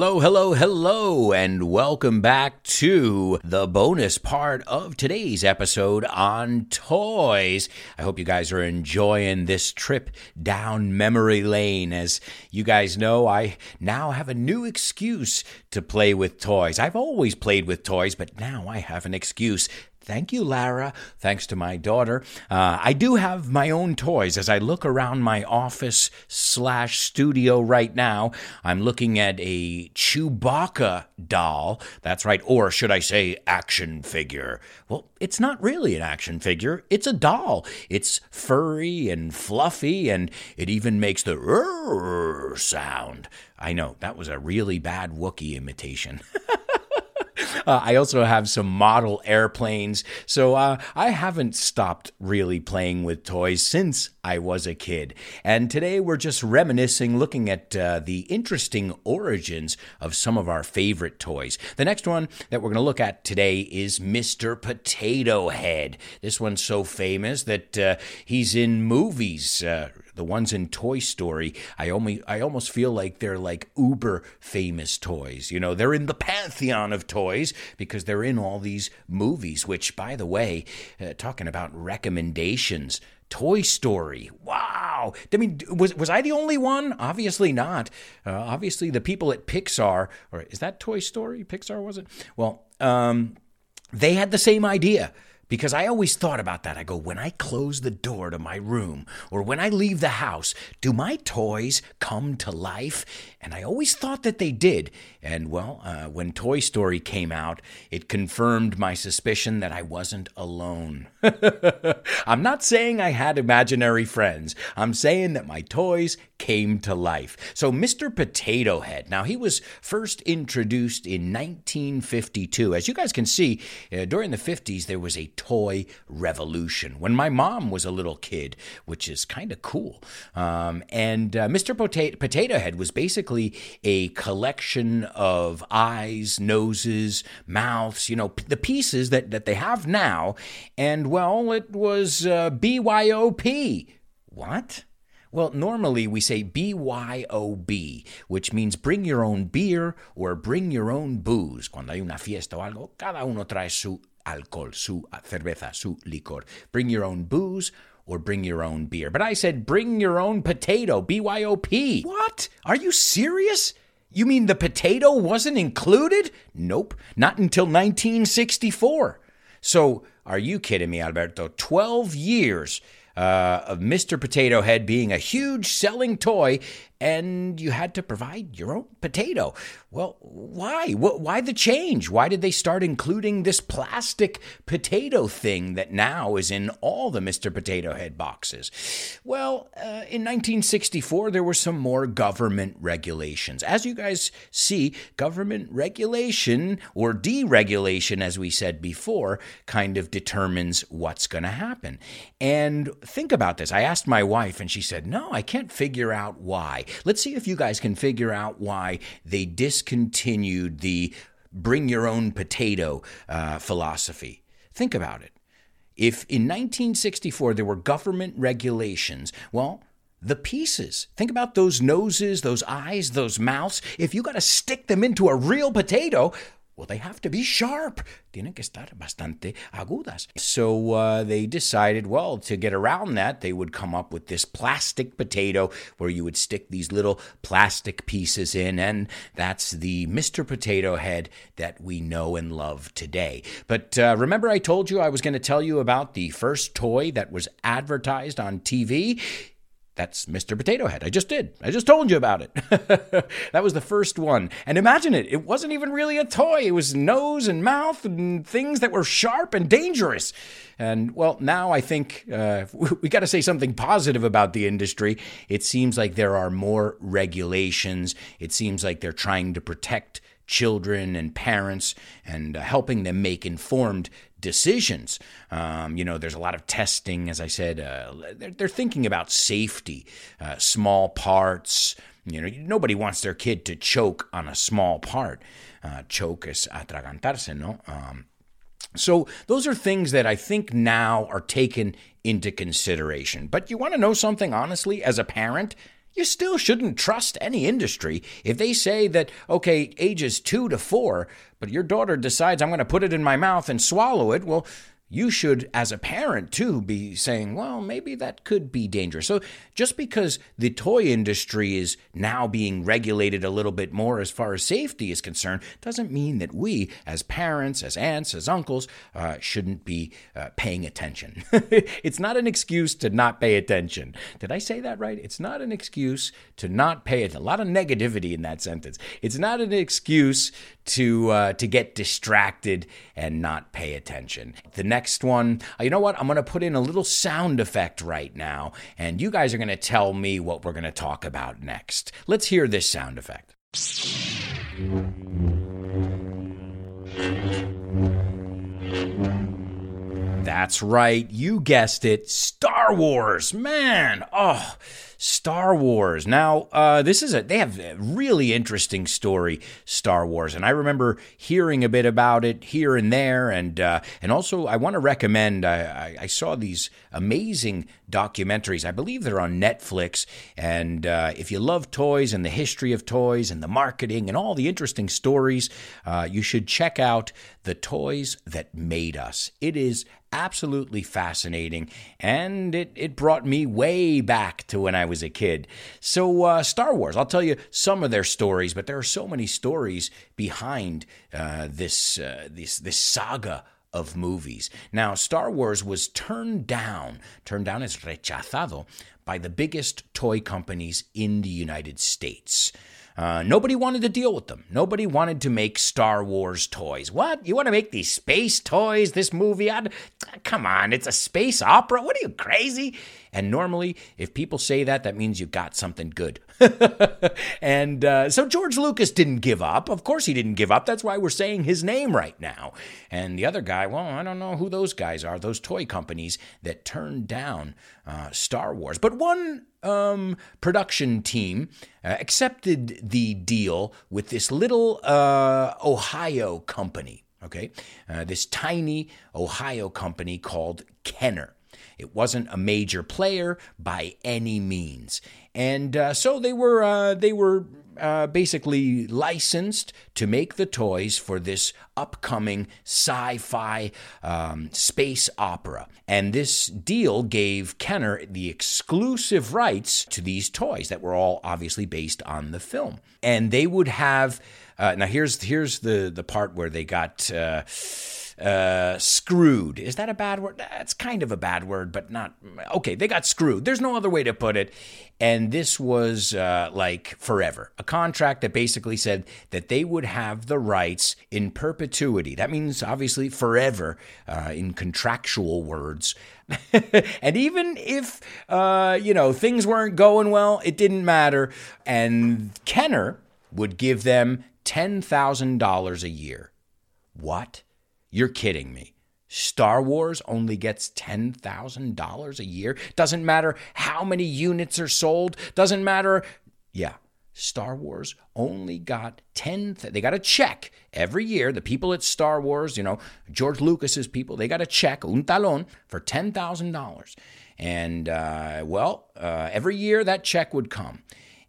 Hello, hello, hello, and welcome back to the bonus part of today's episode on toys. I hope you guys are enjoying this trip down memory lane. As you guys know, I now have a new excuse to play with toys. I've always played with toys, but now I have an excuse. Thank you, Lara. Thanks to my daughter. Uh, I do have my own toys. As I look around my office slash studio right now, I'm looking at a Chewbacca doll. That's right. Or should I say action figure? Well, it's not really an action figure. It's a doll. It's furry and fluffy, and it even makes the sound. I know, that was a really bad Wookiee imitation. Uh, I also have some model airplanes. So uh, I haven't stopped really playing with toys since I was a kid. And today we're just reminiscing, looking at uh, the interesting origins of some of our favorite toys. The next one that we're going to look at today is Mr. Potato Head. This one's so famous that uh, he's in movies uh, the ones in Toy Story, I only I almost feel like they're like uber famous toys. You know, they're in the pantheon of toys because they're in all these movies. Which, by the way, uh, talking about recommendations. Toy Story. Wow. I mean, was was I the only one? Obviously not. Uh, obviously, the people at Pixar, or is that Toy Story? Pixar was it? Well, um, they had the same idea because I always thought about that. I go, when I close the door to my room or when I leave the house, do my toys come to life? And I always thought that they did. And well, uh, when Toy Story came out, it confirmed my suspicion that I wasn't alone. I'm not saying I had imaginary friends. I'm saying that my toys came to life. So, Mr. Potato Head, now he was first introduced in 1952. As you guys can see, uh, during the 50s, there was a toy revolution when my mom was a little kid, which is kind of cool. Um, and uh, Mr. Pota- Potato Head was basically a collection of eyes, noses, mouths, you know, p- the pieces that, that they have now. And well, it was uh, BYOP. What? Well, normally we say BYOB, which means bring your own beer or bring your own booze. Cuando hay una fiesta o algo, cada uno trae su alcohol, su cerveza, su licor. Bring your own booze or bring your own beer. But I said bring your own potato, BYOP. What? Are you serious? You mean the potato wasn't included? Nope, not until 1964. So, are you kidding me, Alberto? 12 years uh, of Mr. Potato Head being a huge selling toy, and you had to provide your own potato. Well, why? Why the change? Why did they start including this plastic potato thing that now is in all the Mr. Potato Head boxes? Well, uh, in 1964, there were some more government regulations. As you guys see, government regulation or deregulation, as we said before, kind of determines what's going to happen. And think about this. I asked my wife, and she said, No, I can't figure out why. Let's see if you guys can figure out why they discontinued the bring your own potato uh, philosophy. Think about it. If in 1964 there were government regulations, well, the pieces. Think about those noses, those eyes, those mouths. If you got to stick them into a real potato, well, they have to be sharp. Tienen que estar bastante agudas. So uh, they decided, well, to get around that, they would come up with this plastic potato where you would stick these little plastic pieces in, and that's the Mr. Potato Head that we know and love today. But uh, remember, I told you I was going to tell you about the first toy that was advertised on TV? That's Mr. Potato Head. I just did. I just told you about it. that was the first one. And imagine it, it wasn't even really a toy. It was nose and mouth and things that were sharp and dangerous. And well, now I think uh, we got to say something positive about the industry. It seems like there are more regulations, it seems like they're trying to protect children and parents and uh, helping them make informed decisions. Um, you know, there's a lot of testing, as I said. Uh, they're, they're, thinking about safety, uh, small parts. You know, nobody wants their kid to choke on a small part. Uh, choke is atragantarse, no? Um, so those are things that I think now are taken into consideration. But you want to know something honestly, as a parent, you still shouldn't trust any industry if they say that, okay, ages two to four, but your daughter decides I'm going to put it in my mouth and swallow it. Well, you should, as a parent, too, be saying, well, maybe that could be dangerous. So, just because the toy industry is now being regulated a little bit more as far as safety is concerned, doesn't mean that we, as parents, as aunts, as uncles, uh, shouldn't be uh, paying attention. it's not an excuse to not pay attention. Did I say that right? It's not an excuse to not pay it. A lot of negativity in that sentence. It's not an excuse to uh, to get distracted and not pay attention. The next one, uh, you know what? I'm going to put in a little sound effect right now, and you guys are going to tell me what we're going to talk about next. Let's hear this sound effect. That's right, you guessed it. Star Wars. Man, oh, Star Wars. Now, uh, this is a they have a really interesting story, Star Wars, and I remember hearing a bit about it here and there, and uh, and also I want to recommend. I, I, saw these amazing documentaries. I believe they're on Netflix, and uh, if you love toys and the history of toys and the marketing and all the interesting stories, uh, you should check out the toys that made us. It is absolutely fascinating, and it, it brought me way back to when I was a kid. So, uh, Star Wars, I'll tell you some of their stories, but there are so many stories behind uh, this, uh, this, this saga of movies. Now, Star Wars was turned down, turned down as rechazado by the biggest toy companies in the United States. Uh, nobody wanted to deal with them. Nobody wanted to make Star Wars toys. What? You want to make these space toys? This movie? I'd, come on, it's a space opera. What are you crazy? And normally, if people say that, that means you got something good. and uh, so George Lucas didn't give up. Of course, he didn't give up. That's why we're saying his name right now. And the other guy, well, I don't know who those guys are, those toy companies that turned down uh, Star Wars. But one um, production team uh, accepted the deal with this little uh, Ohio company. Okay, uh, this tiny Ohio company called Kenner. It wasn't a major player by any means, and uh, so they were uh, they were uh, basically licensed to make the toys for this upcoming sci fi um, space opera. And this deal gave Kenner the exclusive rights to these toys that were all obviously based on the film. And they would have. Uh, now here's here's the the part where they got uh, uh, screwed. Is that a bad word? That's kind of a bad word, but not. Okay, they got screwed. There's no other way to put it. And this was uh, like forever a contract that basically said that they would have the rights in perpetuity. That means obviously forever uh, in contractual words. and even if, uh, you know, things weren't going well, it didn't matter. And Kenner would give them $10,000 a year. What? You're kidding me. Star Wars only gets $10,000 a year. Doesn't matter how many units are sold. Doesn't matter. Yeah. Star Wars only got 10 th- they got a check every year the people at Star Wars you know George Lucas's people they got a check un talon for $10,000 and uh, well uh, every year that check would come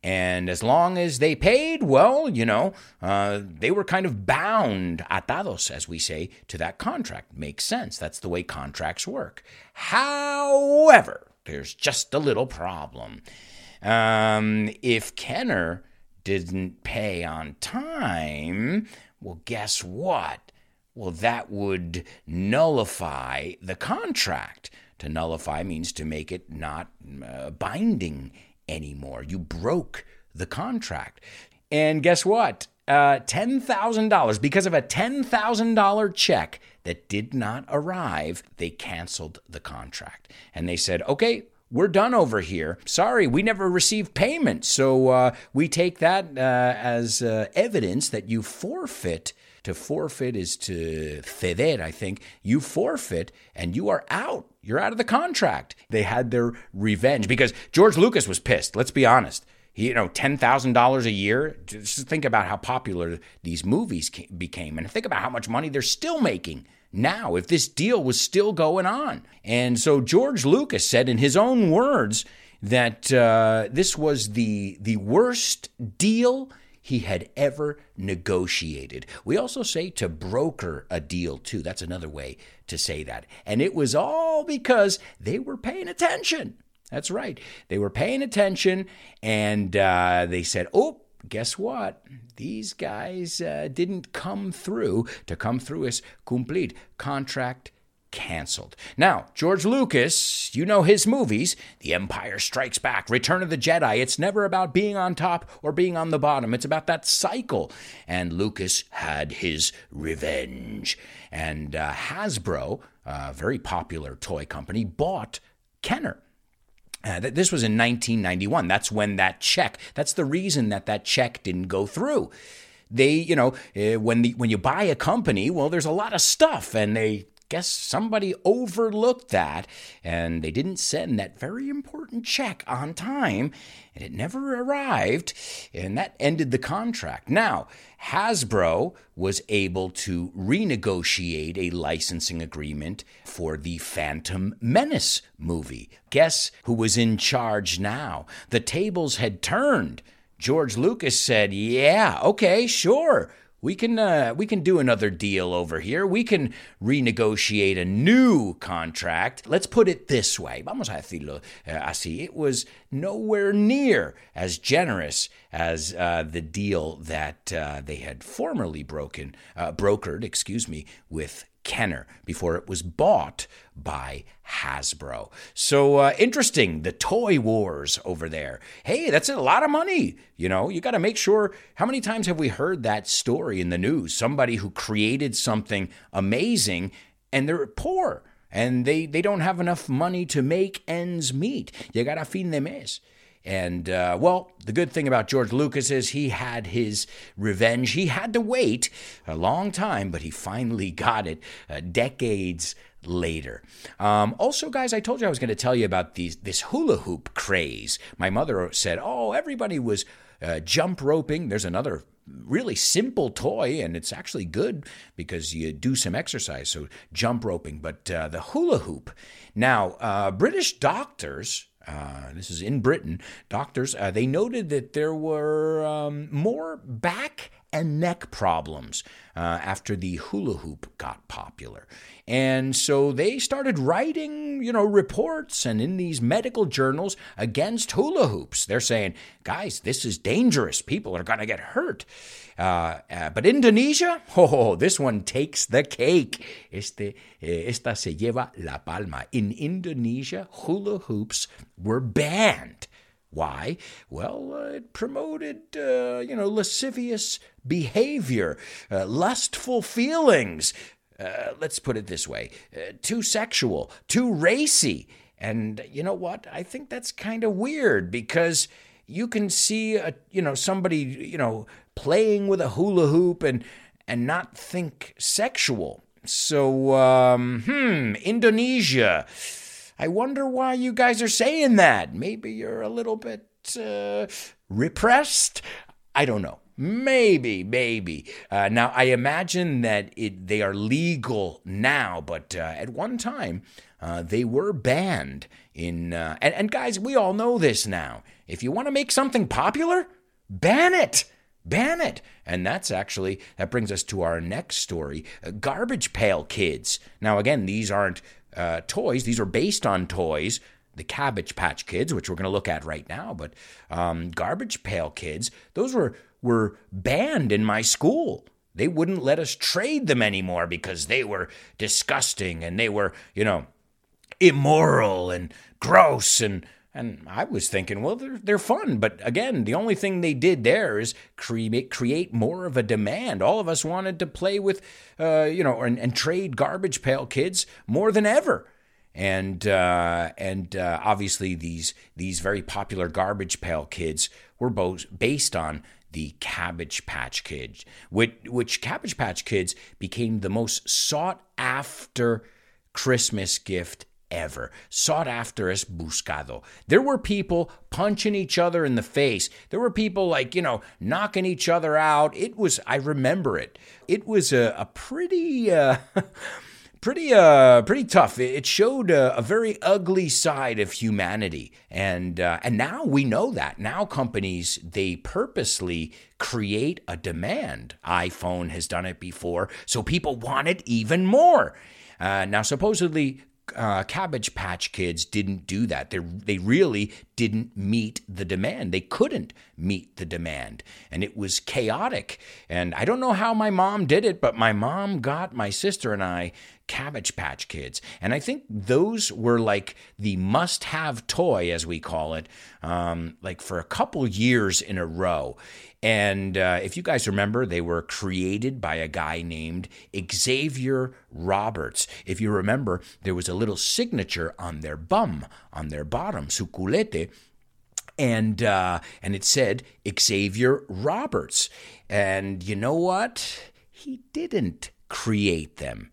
and as long as they paid, well, you know, uh, they were kind of bound, atados, as we say, to that contract. Makes sense. That's the way contracts work. However, there's just a little problem. Um, if Kenner didn't pay on time, well, guess what? Well, that would nullify the contract. To nullify means to make it not uh, binding anymore. You broke the contract. And guess what? Uh, $10,000. Because of a $10,000 check that did not arrive, they canceled the contract. And they said, okay, we're done over here. Sorry, we never received payment. So uh, we take that uh, as uh, evidence that you forfeit. To forfeit is to ceder, I think. You forfeit and you are out. You're out of the contract. They had their revenge because George Lucas was pissed. Let's be honest. He, you know, ten thousand dollars a year. Just think about how popular these movies became, and think about how much money they're still making now. If this deal was still going on, and so George Lucas said in his own words that uh, this was the the worst deal he had ever negotiated. We also say to broker a deal too. That's another way to say that. And it was all because they were paying attention. That's right. They were paying attention and uh, they said, oh, guess what? These guys uh, didn't come through. To come through is complete contract canceled. Now, George Lucas, you know his movies The Empire Strikes Back, Return of the Jedi. It's never about being on top or being on the bottom, it's about that cycle. And Lucas had his revenge. And uh, Hasbro, a very popular toy company, bought Kenner. Uh, this was in 1991. That's when that check, that's the reason that that check didn't go through they you know uh, when the when you buy a company well there's a lot of stuff and they guess somebody overlooked that and they didn't send that very important check on time and it never arrived and that ended the contract. Now, Hasbro was able to renegotiate a licensing agreement for the Phantom Menace movie. Guess who was in charge now? The tables had turned. George Lucas said, "Yeah, okay, sure we can uh, we can do another deal over here. We can renegotiate a new contract. Let's put it this way. Vamos a decirlo uh, así. It was nowhere near as generous as uh, the deal that uh, they had formerly broken uh, brokered, excuse me, with Kenner before it was bought by Hasbro. So uh, interesting, the toy wars over there. Hey, that's a lot of money. You know, you got to make sure. How many times have we heard that story in the news? Somebody who created something amazing and they're poor and they, they don't have enough money to make ends meet. You got to feed de mes. And uh, well, the good thing about George Lucas is he had his revenge. He had to wait a long time, but he finally got it uh, decades later. Um, also, guys, I told you I was going to tell you about these, this hula hoop craze. My mother said, oh, everybody was uh, jump roping. There's another really simple toy, and it's actually good because you do some exercise. So, jump roping, but uh, the hula hoop. Now, uh, British doctors uh, this is in Britain, doctors, uh, they noted that there were um, more back and neck problems uh, after the hula hoop got popular. And so they started writing, you know, reports and in these medical journals against hula hoops. They're saying, guys, this is dangerous. People are going to get hurt. Uh, uh, but Indonesia, oh, this one takes the cake. Este, eh, esta se lleva la palma. In Indonesia, hula hoops were banned. Why? Well, uh, it promoted, uh, you know, lascivious behavior, uh, lustful feelings. Uh, let's put it this way uh, too sexual, too racy. And you know what? I think that's kind of weird because you can see, a, you know, somebody, you know, playing with a hula hoop and and not think sexual. So, um, hmm, Indonesia. I wonder why you guys are saying that. Maybe you're a little bit uh, repressed. I don't know. Maybe, maybe. Uh, now, I imagine that it, they are legal now, but uh, at one time uh, they were banned in. Uh, and, and guys, we all know this now. If you want to make something popular, ban it. Ban it. And that's actually, that brings us to our next story uh, Garbage Pail Kids. Now, again, these aren't uh, toys, these are based on toys. The Cabbage Patch Kids, which we're going to look at right now, but um, Garbage Pail Kids, those were, were banned in my school. They wouldn't let us trade them anymore because they were disgusting and they were, you know, immoral and gross and and I was thinking, well, they're, they're fun. But again, the only thing they did there is create, create more of a demand. All of us wanted to play with, uh, you know, and, and, trade garbage pail kids more than ever. And uh, and uh, obviously these these very popular garbage pail kids were both based on the Cabbage Patch Kids, which, which Cabbage Patch Kids became the most sought after Christmas gift ever. Sought after as buscado. There were people punching each other in the face. There were people like, you know, knocking each other out. It was, I remember it. It was a, a pretty, uh, pretty uh pretty tough. It showed a, a very ugly side of humanity, and uh, and now we know that now companies they purposely create a demand. iPhone has done it before, so people want it even more. Uh, now, supposedly, uh, Cabbage Patch Kids didn't do that. They, they really didn't meet the demand. They couldn't meet the demand. And it was chaotic. And I don't know how my mom did it, but my mom got my sister and I Cabbage Patch Kids. And I think those were like the must have toy, as we call it, um, like for a couple years in a row. And uh, if you guys remember, they were created by a guy named Xavier Roberts. If you remember, there was a little signature on their bum, on their bottom, su culete, and uh, and it said Xavier Roberts. And you know what? He didn't create them.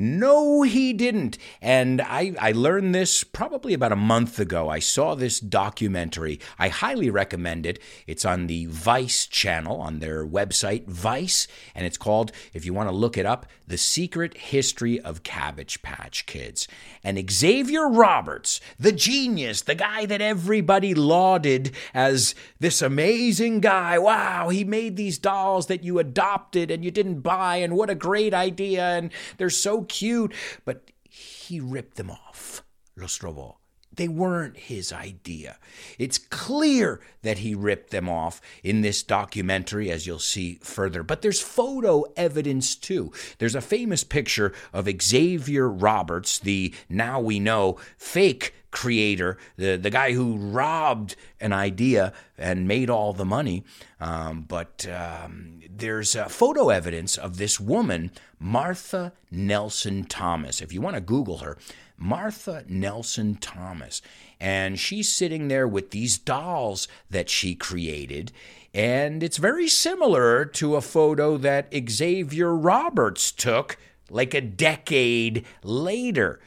No, he didn't. And I, I learned this probably about a month ago. I saw this documentary. I highly recommend it. It's on the Vice channel on their website, Vice, and it's called, if you want to look it up, The Secret History of Cabbage Patch Kids. And Xavier Roberts, the genius, the guy that everybody lauded as this amazing guy. Wow, he made these dolls that you adopted and you didn't buy, and what a great idea, and they're so cute, but he ripped them off. Los robó. They weren't his idea. It's clear that he ripped them off in this documentary, as you'll see further. But there's photo evidence too. There's a famous picture of Xavier Roberts, the now we know fake creator, the, the guy who robbed an idea and made all the money. Um, but um, there's uh, photo evidence of this woman, Martha Nelson Thomas. If you want to Google her, Martha Nelson Thomas. And she's sitting there with these dolls that she created. And it's very similar to a photo that Xavier Roberts took like a decade later.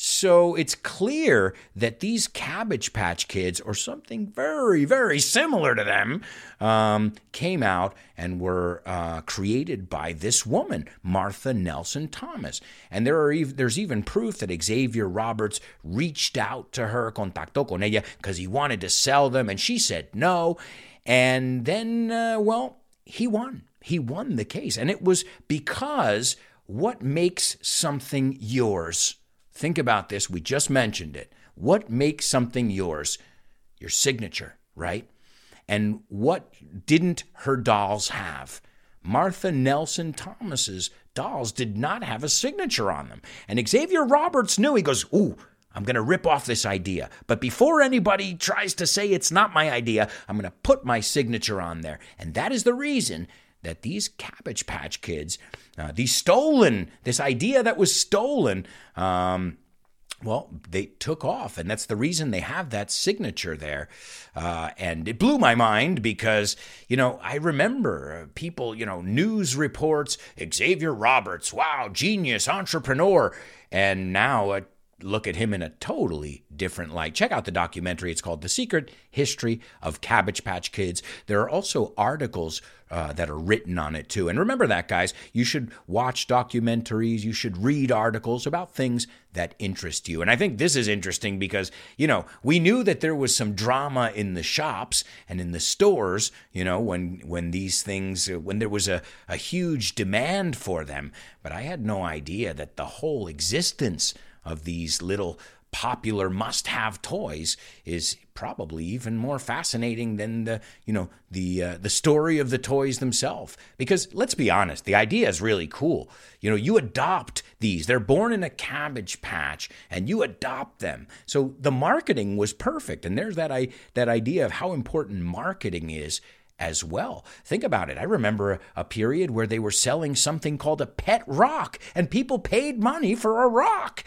So it's clear that these Cabbage Patch Kids, or something very, very similar to them, um, came out and were uh, created by this woman, Martha Nelson Thomas. And there are ev- there's even proof that Xavier Roberts reached out to her, contactó con ella, because he wanted to sell them, and she said no. And then, uh, well, he won. He won the case. And it was because what makes something yours? Think about this. We just mentioned it. What makes something yours? Your signature, right? And what didn't her dolls have? Martha Nelson Thomas's dolls did not have a signature on them. And Xavier Roberts knew. He goes, Ooh, I'm going to rip off this idea. But before anybody tries to say it's not my idea, I'm going to put my signature on there. And that is the reason that these Cabbage Patch Kids uh, stolen, this idea that was stolen, um, well, they took off, and that's the reason they have that signature there. Uh, and it blew my mind because, you know, I remember uh, people, you know, news reports, Xavier Roberts, wow, genius, entrepreneur. And now uh, look at him in a totally different light. Check out the documentary. It's called The Secret History of Cabbage Patch Kids. There are also articles uh, that are written on it too. And remember that, guys, you should watch documentaries, you should read articles about things that interest you. And I think this is interesting because, you know, we knew that there was some drama in the shops and in the stores, you know, when when these things uh, when there was a, a huge demand for them. But I had no idea that the whole existence of these little popular must-have toys is probably even more fascinating than the you know the uh, the story of the toys themselves because let's be honest the idea is really cool you know you adopt these they're born in a cabbage patch and you adopt them so the marketing was perfect and there's that i that idea of how important marketing is as well. Think about it. I remember a period where they were selling something called a pet rock, and people paid money for a rock.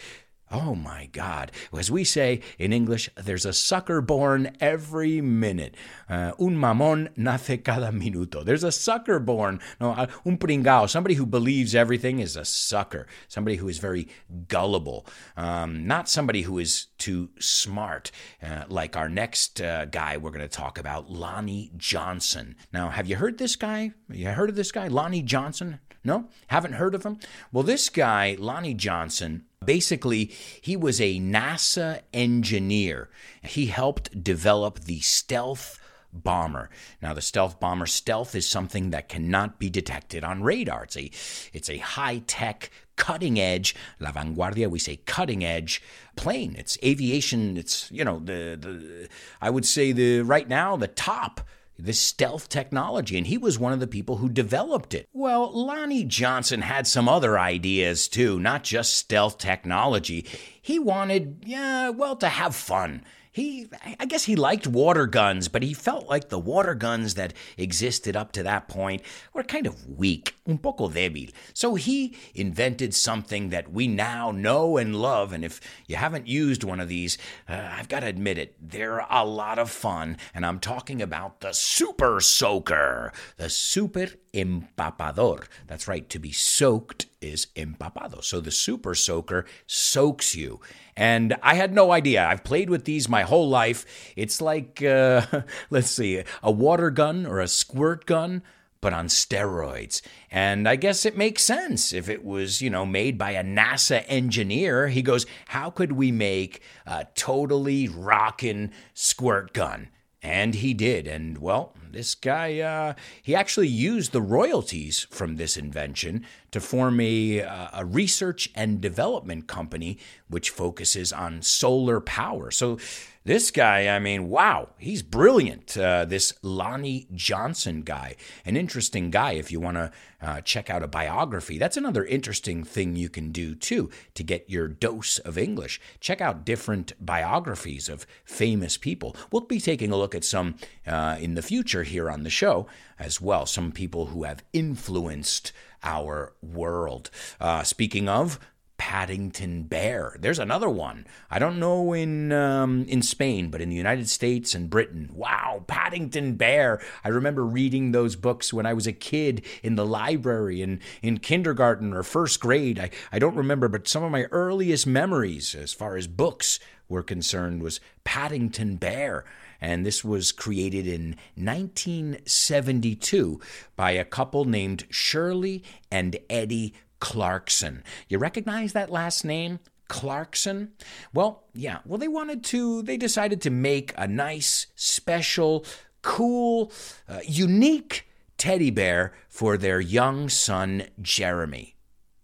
Oh my God. As we say in English, there's a sucker born every minute. Uh, un mamón nace cada minuto. There's a sucker born. No, uh, un pringao. Somebody who believes everything is a sucker. Somebody who is very gullible. Um, not somebody who is too smart, uh, like our next uh, guy we're going to talk about, Lonnie Johnson. Now, have you heard this guy? You heard of this guy, Lonnie Johnson? No? Haven't heard of him? Well, this guy, Lonnie Johnson, Basically, he was a NASA engineer. He helped develop the stealth bomber. Now, the stealth bomber, stealth is something that cannot be detected on radar. It's a, it's a high tech, cutting edge, la vanguardia, we say cutting edge plane. It's aviation, it's, you know, the, the I would say the right now, the top this stealth technology, and he was one of the people who developed it. Well, Lonnie Johnson had some other ideas too, not just stealth technology. He wanted, yeah, well, to have fun he I guess he liked water guns, but he felt like the water guns that existed up to that point were kind of weak, un poco débil. So he invented something that we now know and love. And if you haven't used one of these, uh, I've got to admit it, they're a lot of fun. And I'm talking about the Super Soaker, the Super Empapador. That's right, to be soaked is empapado. So the Super Soaker soaks you. And I had no idea. I've played with these my whole life. It's like, uh, let's see, a water gun or a squirt gun, but on steroids. And I guess it makes sense if it was, you know, made by a NASA engineer. He goes, How could we make a totally rockin' squirt gun? And he did. And well, this guy, uh, he actually used the royalties from this invention to form a, uh, a research and development company which focuses on solar power. So this guy, I mean, wow, he's brilliant. Uh, this Lonnie Johnson guy, an interesting guy if you want to uh, check out a biography. That's another interesting thing you can do too to get your dose of English. Check out different biographies of famous people. We'll be taking a look at some uh, in the future here on the show as well. Some people who have influenced our world. Uh, speaking of, Paddington Bear. There's another one. I don't know in um, in Spain, but in the United States and Britain. Wow, Paddington Bear. I remember reading those books when I was a kid in the library and in kindergarten or first grade. I, I don't remember, but some of my earliest memories as far as books were concerned was Paddington Bear. And this was created in 1972 by a couple named Shirley and Eddie Clarkson. You recognize that last name? Clarkson? Well, yeah. Well, they wanted to, they decided to make a nice, special, cool, uh, unique teddy bear for their young son, Jeremy.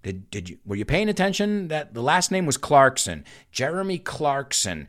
Did, did you, were you paying attention that the last name was Clarkson? Jeremy Clarkson,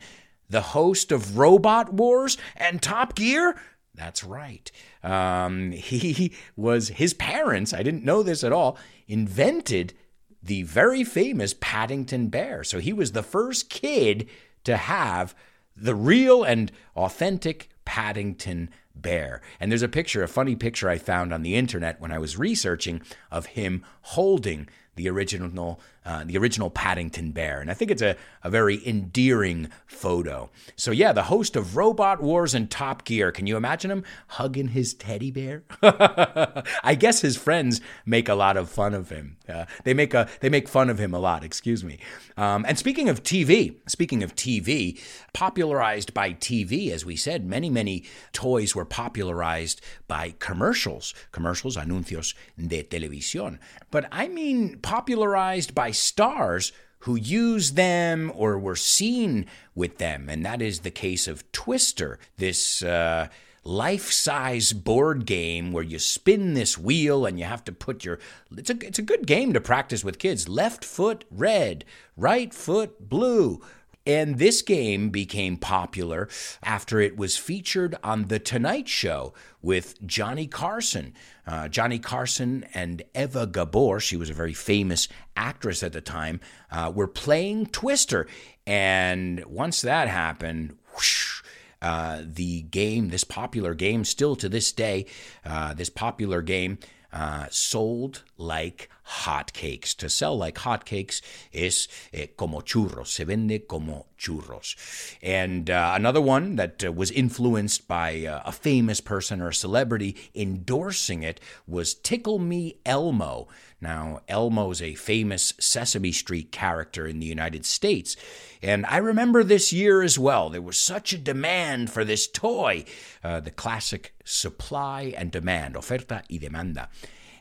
the host of Robot Wars and Top Gear? That's right. Um, he was his parents. I didn't know this at all. Invented the very famous Paddington Bear. So he was the first kid to have the real and authentic Paddington Bear. And there's a picture, a funny picture I found on the internet when I was researching of him holding the original uh, the original Paddington Bear. And I think it's a, a very endearing photo. So, yeah, the host of Robot Wars and Top Gear. Can you imagine him hugging his teddy bear? I guess his friends make a lot of fun of him. Uh, they make a they make fun of him a lot. Excuse me. Um, and speaking of TV, speaking of TV, popularized by TV, as we said, many many toys were popularized by commercials, commercials, anuncios de televisión. But I mean popularized by by stars who used them or were seen with them. And that is the case of Twister, this uh, life size board game where you spin this wheel and you have to put your. It's a, it's a good game to practice with kids. Left foot red, right foot blue. And this game became popular after it was featured on The Tonight Show with Johnny Carson. Uh, Johnny Carson and Eva Gabor, she was a very famous actress at the time, uh, were playing Twister. And once that happened, whoosh, uh, the game, this popular game, still to this day, uh, this popular game uh, sold like hotcakes. To sell like hotcakes is eh, como churros, se vende como churros. And uh, another one that uh, was influenced by uh, a famous person or a celebrity endorsing it was Tickle Me Elmo. Now, Elmo's a famous Sesame Street character in the United States. And I remember this year as well, there was such a demand for this toy, uh, the classic supply and demand, oferta y demanda.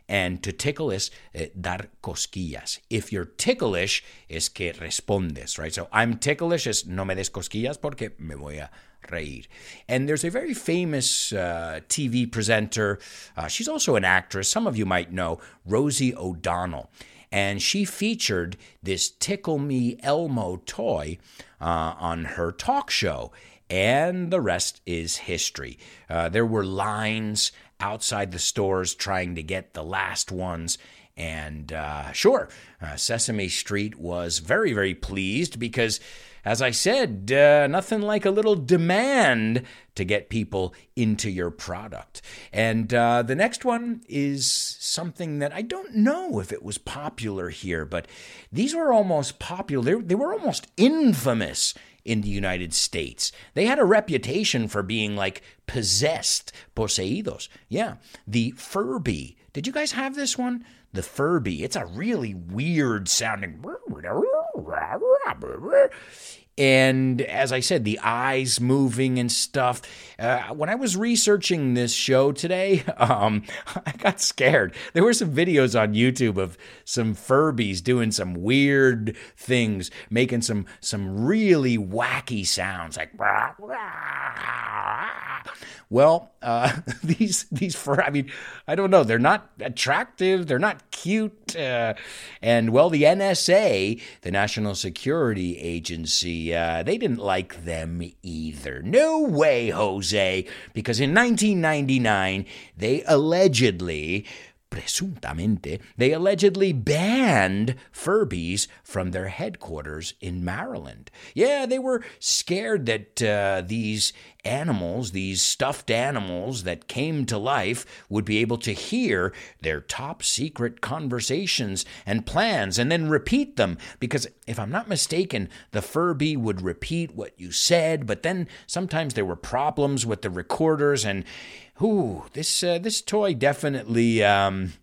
And to tickle is uh, dar cosquillas. If you're ticklish, es que respondes, right? So I'm ticklish es no me des cosquillas porque me voy a And there's a very famous uh, TV presenter. Uh, she's also an actress. Some of you might know Rosie O'Donnell. And she featured this Tickle Me Elmo toy uh, on her talk show. And the rest is history. Uh, there were lines outside the stores trying to get the last ones. And uh, sure, uh, Sesame Street was very, very pleased because, as I said, uh, nothing like a little demand to get people into your product. And uh, the next one is something that I don't know if it was popular here, but these were almost popular. They, they were almost infamous in the United States. They had a reputation for being like possessed, poseídos. Yeah, the Furby. Did you guys have this one? The Furby. It's a really weird sounding. And as I said, the eyes moving and stuff. Uh, when I was researching this show today, um, I got scared. There were some videos on YouTube of some Furbies doing some weird things, making some some really wacky sounds, like. Well, uh, these these fur. I mean, I don't know. They're not attractive. They're not cute. Uh, and well, the NSA, the National Security Agency, uh, they didn't like them either. No way, Jose, because in 1999 they allegedly presuntamente, they allegedly banned Furbies from their headquarters in Maryland. Yeah, they were scared that uh, these animals, these stuffed animals that came to life, would be able to hear their top secret conversations and plans and then repeat them. Because if I'm not mistaken, the Furby would repeat what you said, but then sometimes there were problems with the recorders and Ooh, this uh, this toy definitely. Um,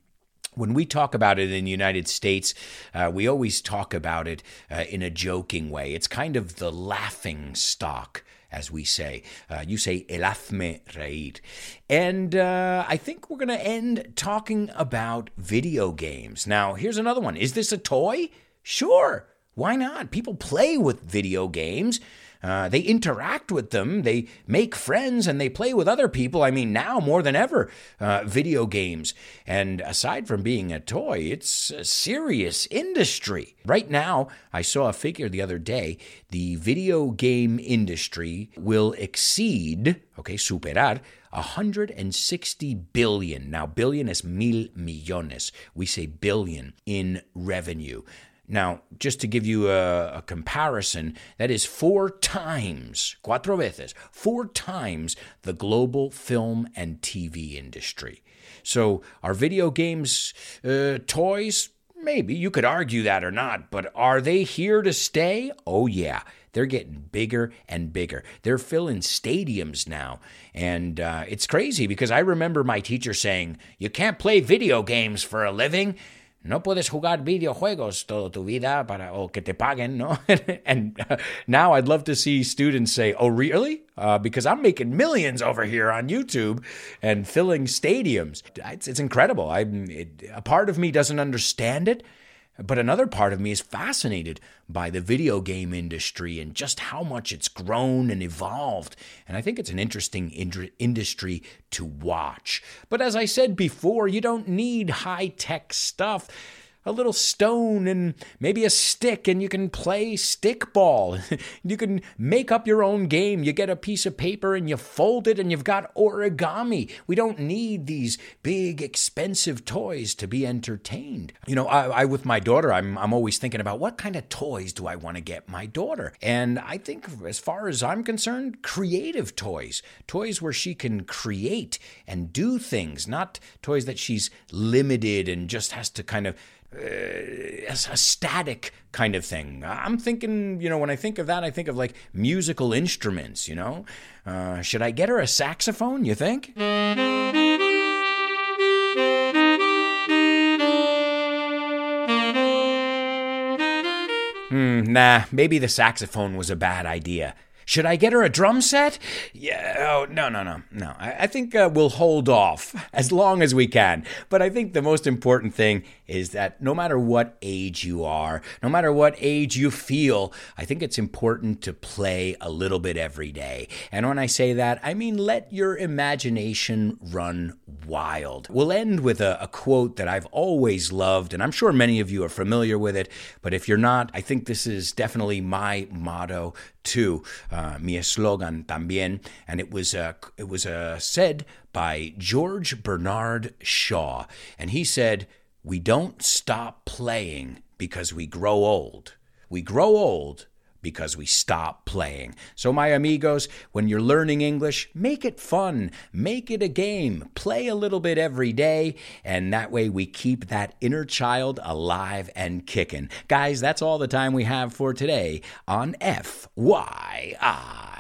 when we talk about it in the United States, uh, we always talk about it uh, in a joking way. It's kind of the laughing stock, as we say. Uh, you say, elafme reír. And uh, I think we're going to end talking about video games. Now, here's another one. Is this a toy? Sure. Why not? People play with video games. Uh, they interact with them, they make friends, and they play with other people. I mean, now more than ever, uh, video games. And aside from being a toy, it's a serious industry. Right now, I saw a figure the other day the video game industry will exceed, okay, superar, 160 billion. Now, billion is mil millones. We say billion in revenue. Now, just to give you a, a, comparison, that is four times, cuatro veces, four times the global film and TV industry. So, are video games uh, toys? Maybe. You could argue that or not, but are they here to stay? Oh, yeah. They're getting bigger and bigger. They're filling stadiums now. And uh, it's crazy because I remember my teacher saying, You can't play video games for a living no puedes jugar videojuegos toda tu vida para o que te paguen, no? and uh, now I'd love to see students say, "Oh, really?" Uh, because I'm making millions over here on YouTube and filling stadiums. It's, it's incredible. A part of me doesn't understand it, but another part of me is fascinated by the video game industry and just how much it's grown and evolved. And I think it's an interesting ind- industry to watch. But as I said before, you don't need high tech stuff. A little stone and maybe a stick, and you can play stickball. you can make up your own game. You get a piece of paper and you fold it, and you've got origami. We don't need these big, expensive toys to be entertained. You know, I, I with my daughter, I'm, I'm always thinking about what kind of toys do I want to get my daughter? And I think, as far as I'm concerned, creative toys, toys where she can create and do things, not toys that she's limited and just has to kind of uh, a static kind of thing. I'm thinking, you know, when I think of that, I think of like musical instruments, you know? Uh, should I get her a saxophone, you think? Hmm, nah, maybe the saxophone was a bad idea. Should I get her a drum set? Yeah, oh, no, no, no, no. I, I think uh, we'll hold off as long as we can. But I think the most important thing is that no matter what age you are, no matter what age you feel, I think it's important to play a little bit every day. And when I say that, I mean let your imagination run wild. We'll end with a, a quote that I've always loved, and I'm sure many of you are familiar with it. But if you're not, I think this is definitely my motto too, uh, mi eslogan también, and it was uh, it was uh, said by George Bernard Shaw, and he said, "We don't stop playing because we grow old. We grow old because we stop playing. So, my amigos, when you're learning English, make it fun, make it a game, play a little bit every day, and that way we keep that inner child alive and kicking. Guys, that's all the time we have for today on FYI.